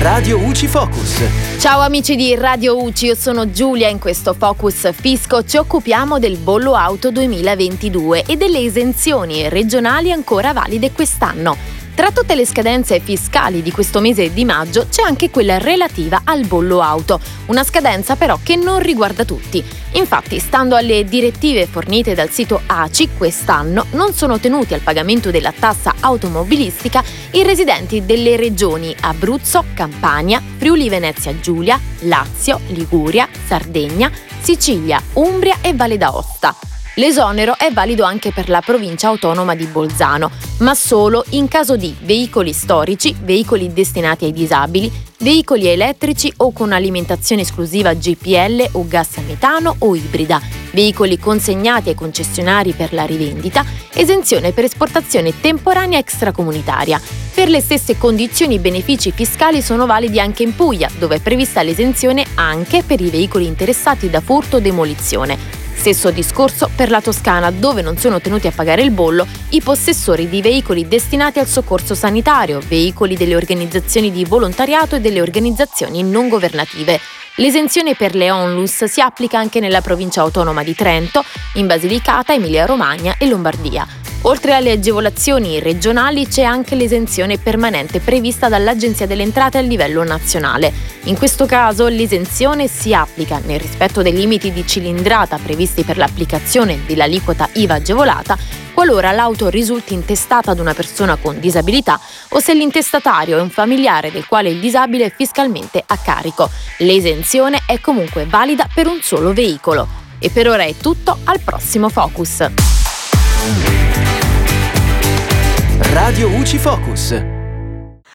Radio UCI Focus. Ciao amici di Radio UCI, io sono Giulia. In questo Focus Fisco ci occupiamo del bollo auto 2022 e delle esenzioni regionali ancora valide quest'anno. Tra tutte le scadenze fiscali di questo mese di maggio c'è anche quella relativa al bollo auto, una scadenza però che non riguarda tutti. Infatti, stando alle direttive fornite dal sito ACI, quest'anno non sono tenuti al pagamento della tassa automobilistica i residenti delle regioni Abruzzo, Campania, Friuli Venezia Giulia, Lazio, Liguria, Sardegna, Sicilia, Umbria e Valle d'Aosta. L'esonero è valido anche per la provincia autonoma di Bolzano, ma solo in caso di veicoli storici, veicoli destinati ai disabili, veicoli elettrici o con alimentazione esclusiva GPL o gas metano o ibrida, veicoli consegnati ai concessionari per la rivendita, esenzione per esportazione temporanea extracomunitaria. Per le stesse condizioni i benefici fiscali sono validi anche in Puglia, dove è prevista l'esenzione anche per i veicoli interessati da furto o demolizione. Stesso discorso per la Toscana, dove non sono tenuti a pagare il bollo i possessori di veicoli destinati al soccorso sanitario, veicoli delle organizzazioni di volontariato e delle organizzazioni non governative. L'esenzione per le onlus si applica anche nella provincia autonoma di Trento, in Basilicata, Emilia-Romagna e Lombardia. Oltre alle agevolazioni regionali c'è anche l'esenzione permanente prevista dall'Agenzia delle Entrate a livello nazionale. In questo caso l'esenzione si applica nel rispetto dei limiti di cilindrata previsti per l'applicazione dell'aliquota IVA agevolata qualora l'auto risulti intestata ad una persona con disabilità o se l'intestatario è un familiare del quale il disabile è fiscalmente a carico. L'esenzione è comunque valida per un solo veicolo. E per ora è tutto, al prossimo Focus. Radio UCI Focus.